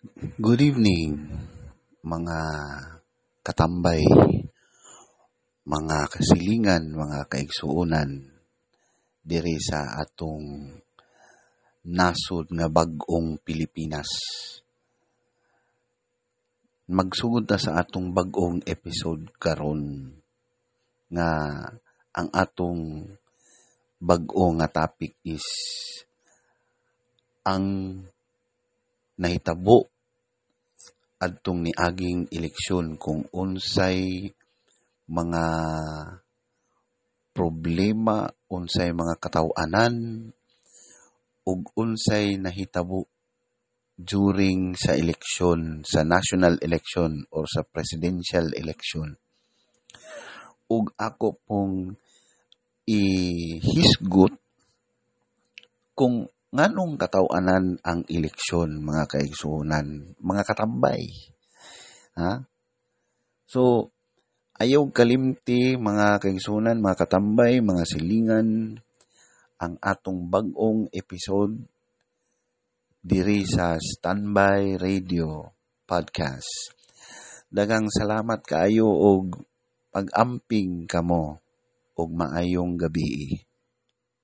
Good evening, mga katambay, mga kasilingan, mga kaigsuonan diri sa atong nasod nga bag-ong Pilipinas. Magsugod na sa atong bag-ong episode karon nga ang atong bag-o nga topic is ang nahitabo adtong niaging eleksyon kung unsay mga problema, unsay mga kataw-anan ug unsay nahitabo during sa eleksyon, sa national election or sa presidential election. Ug ako pong ihisgot kung nganong kataw-anan ang eleksyon mga kaigsuonan, mga katambay. Ha? So, ayaw kalimti mga kaigsuonan, mga katambay, mga silingan, ang atong bag-ong episode diri sa Standby Radio Podcast. Dagang salamat kaayo og pag-amping kamo og maayong gabi.